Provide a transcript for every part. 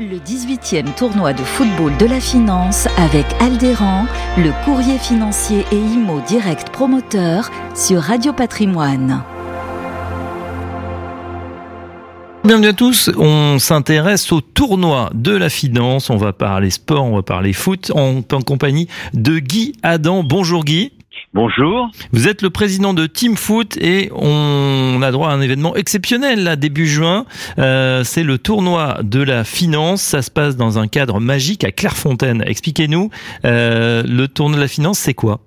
Le 18e tournoi de football de la finance avec Aldéran, le courrier financier et IMO direct promoteur sur Radio Patrimoine. Bienvenue à tous, on s'intéresse au tournoi de la finance, on va parler sport, on va parler foot en, en compagnie de Guy Adam. Bonjour Guy. Bonjour. Vous êtes le président de Team Foot et on a droit à un événement exceptionnel là début juin. Euh, c'est le tournoi de la finance. Ça se passe dans un cadre magique à Clairefontaine. Expliquez-nous, euh, le tournoi de la finance, c'est quoi?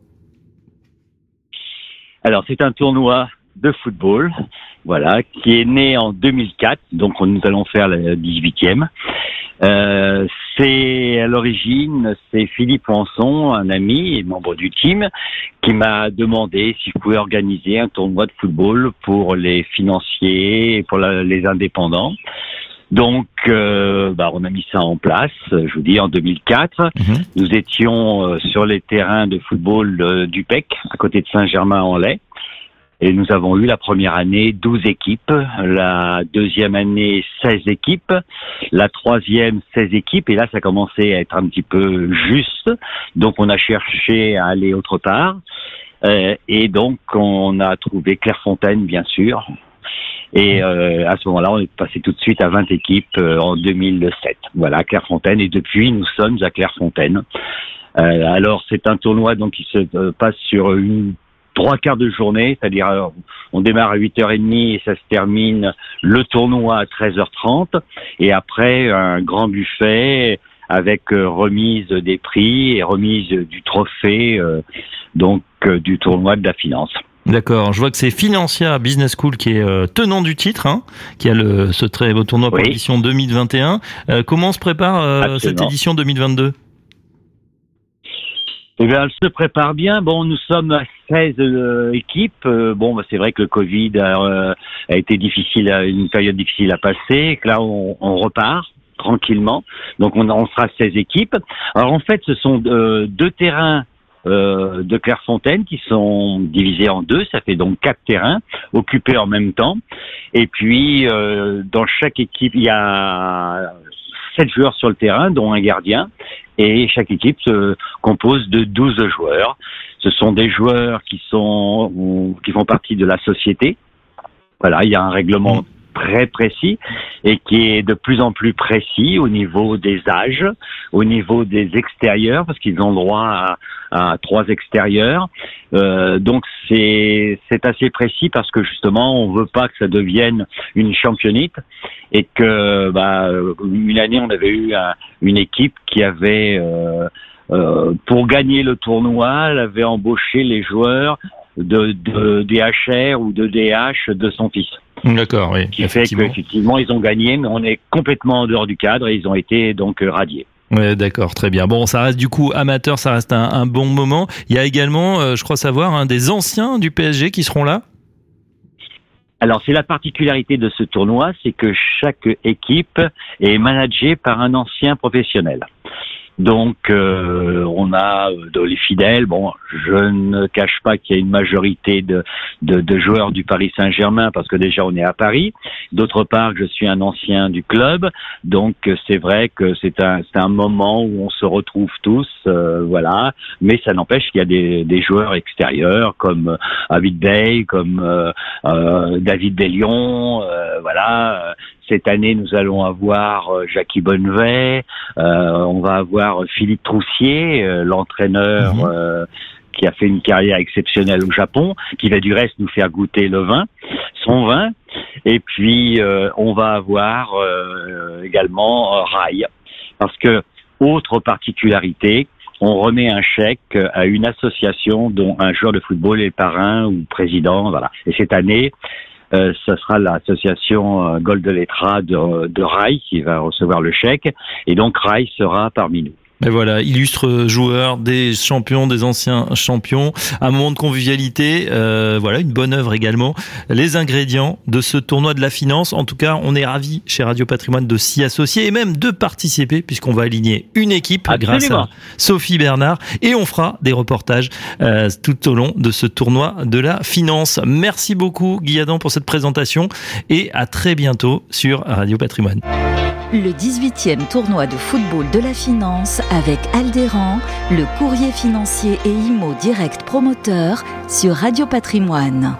Alors c'est un tournoi de football, voilà, qui est né en 2004. Donc nous allons faire le 18e. Euh, c'est à l'origine, c'est Philippe Lançon, un ami et membre du team, qui m'a demandé si je pouvais organiser un tournoi de football pour les financiers et pour les indépendants. Donc, euh, bah, on a mis ça en place. Je vous dis, en 2004, mhm. nous étions euh, sur les terrains de football du PEC, à côté de Saint-Germain-en-Laye. Et nous avons eu la première année 12 équipes, la deuxième année 16 équipes, la troisième 16 équipes, et là ça commençait à être un petit peu juste, donc on a cherché à aller autre part, euh, et donc on a trouvé Clairefontaine bien sûr, et euh, à ce moment-là on est passé tout de suite à 20 équipes euh, en 2007. Voilà, Clairefontaine, et depuis nous sommes à Clairefontaine. alors c'est un tournoi donc qui se passe sur une trois quarts de journée, c'est-à-dire euh, on démarre à 8h30 et ça se termine le tournoi à 13h30 et après un grand buffet avec euh, remise des prix et remise du trophée euh, donc du tournoi de la finance. D'accord, je vois que c'est Financia Business School qui est tenant du titre, hein, qui a le, ce très beau tournoi pour l'édition 2021. comment se prépare cette édition 2022 eh bien, elle se prépare bien. Bon, nous sommes à 16 euh, équipes. Euh, bon, bah, c'est vrai que le Covid euh, a, été difficile, une période difficile à passer. Que là, on, on, repart tranquillement. Donc, on, on sera 16 équipes. Alors, en fait, ce sont deux terrains de Clairefontaine qui sont divisés en deux. Ça fait donc quatre terrains occupés en même temps. Et puis, dans chaque équipe, il y a sept joueurs sur le terrain, dont un gardien et chaque équipe se compose de 12 joueurs. Ce sont des joueurs qui sont qui font partie de la société. Voilà, il y a un règlement très précis et qui est de plus en plus précis au niveau des âges, au niveau des extérieurs, parce qu'ils ont droit à, trois extérieurs. Euh, donc c'est assez précis parce que justement on veut pas que ça devienne une championnite et que bah, une année on avait eu une équipe qui avait euh, euh, pour gagner le tournoi, elle avait embauché les joueurs de, de DHR ou de DH de son fils. D'accord, oui. Qui fait qu'effectivement, ils ont gagné, mais on est complètement en dehors du cadre et ils ont été donc radiés. Ouais, d'accord, très bien. Bon, ça reste du coup amateur, ça reste un, bon moment. Il y a également, euh, je crois savoir, un des anciens du PSG qui seront là? Alors c'est la particularité de ce tournoi, c'est que chaque équipe est managée par un ancien professionnel. Donc euh, on a euh, de les fidèles. Bon, je ne cache pas qu'il y a une majorité de, de, de joueurs du Paris Saint-Germain parce que déjà on est à Paris. D'autre part, je suis un ancien du club, donc c'est vrai que c'est un un moment où on se retrouve tous, euh, voilà. Mais ça n'empêche qu'il y a des, des joueurs extérieurs comme David Day, comme David Bellion, voilà. Cette année, nous allons avoir euh, Jackie Bonnevet, euh, on va avoir Philippe Troussier, euh, l'entraîneur mhm. qui a fait une carrière exceptionnelle au Japon, qui va du reste nous faire goûter le vin, son vin. Et puis, on va avoir également Rai. Parce que, autre particularité, on remet un chèque à une association dont un joueur de football est parrain ou président. Voilà. Et cette année, euh, ce sera l'association euh, Gold de Letra de, de Rai qui va recevoir le chèque. Et donc Rai sera parmi nous. Et voilà, illustre joueur, des champions, des anciens champions, un moment de convivialité, euh, voilà, une bonne œuvre également. Les ingrédients de ce tournoi de la finance, en tout cas, on est ravis chez Radio Patrimoine de s'y associer et même de participer puisqu'on va aligner une équipe grâce à Sophie Bernard et on fera des reportages euh, tout au long de ce tournoi de la finance. Merci beaucoup Guy Adam pour cette présentation et à très bientôt sur Radio Patrimoine. Le 18e tournoi de football de la finance avec Aldéran, le courrier financier et IMO direct promoteur sur Radio Patrimoine.